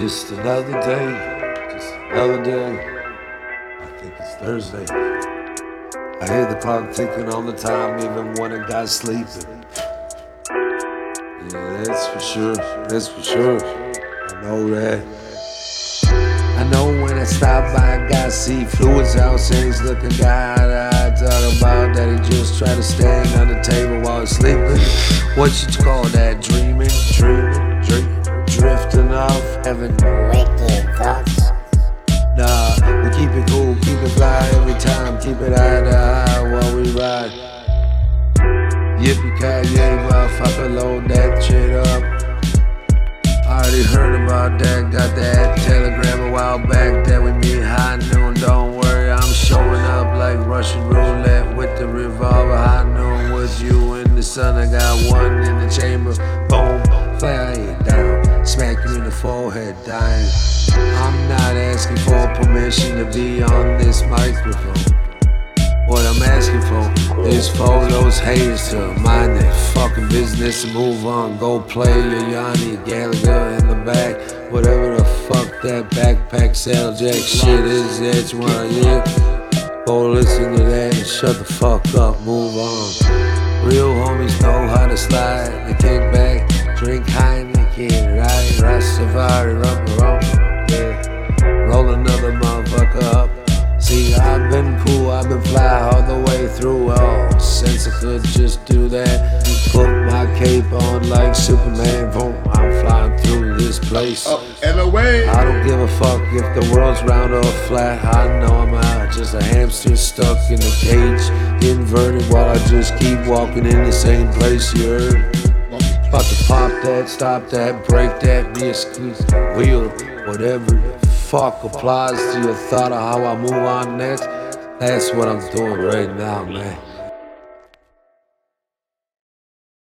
Just another day, just another day. I think it's Thursday. I hear the clock ticking on the time, even when I got sleeping. Yeah, that's for sure. That's for sure. I know that. I know when I stop by, I got see fluids out, he's looking guy I talk about that he just tried to stand on the table while he's sleeping. What you call that? Dreaming, having wicked thoughts. Nah, we keep it cool, keep it fly every time, keep it eye to eye while we ride. Yippee ki yay, motherfucker, load that shit up. I already heard about that, got that telegram a while back that we meet high noon. Don't worry, I'm showing up like Russian roulette with the revolver. High noon with you in the sun. I got one in the chamber, boom, fire you down, smack you in the forehead, dying. I'm not asking for permission to be on this microphone. What I'm asking for is for those haters to mind their fucking business and move on. Go play your Yanni Gallagher in the back. Whatever the fuck that backpack saddle jack shit is that you wanna hear. Go listen to that and shut the fuck up, move on. Real homies know ride Rastafari, rum, rum, yeah. Roll another motherfucker up. See, I've been cool, I've been fly all the way through. Oh, since I could just do that, put my cape on like Superman. Boom, I'm flying through this place. Up and away. I don't give a fuck if the world's round or flat. I know I'm out, just a hamster stuck in a cage, inverted while I just keep walking in the same place. You heard? About to pop that, stop that, break that, be a squeeze wheel, whatever fuck applies to your thought of how I move on next. That's what I'm doing right now, man.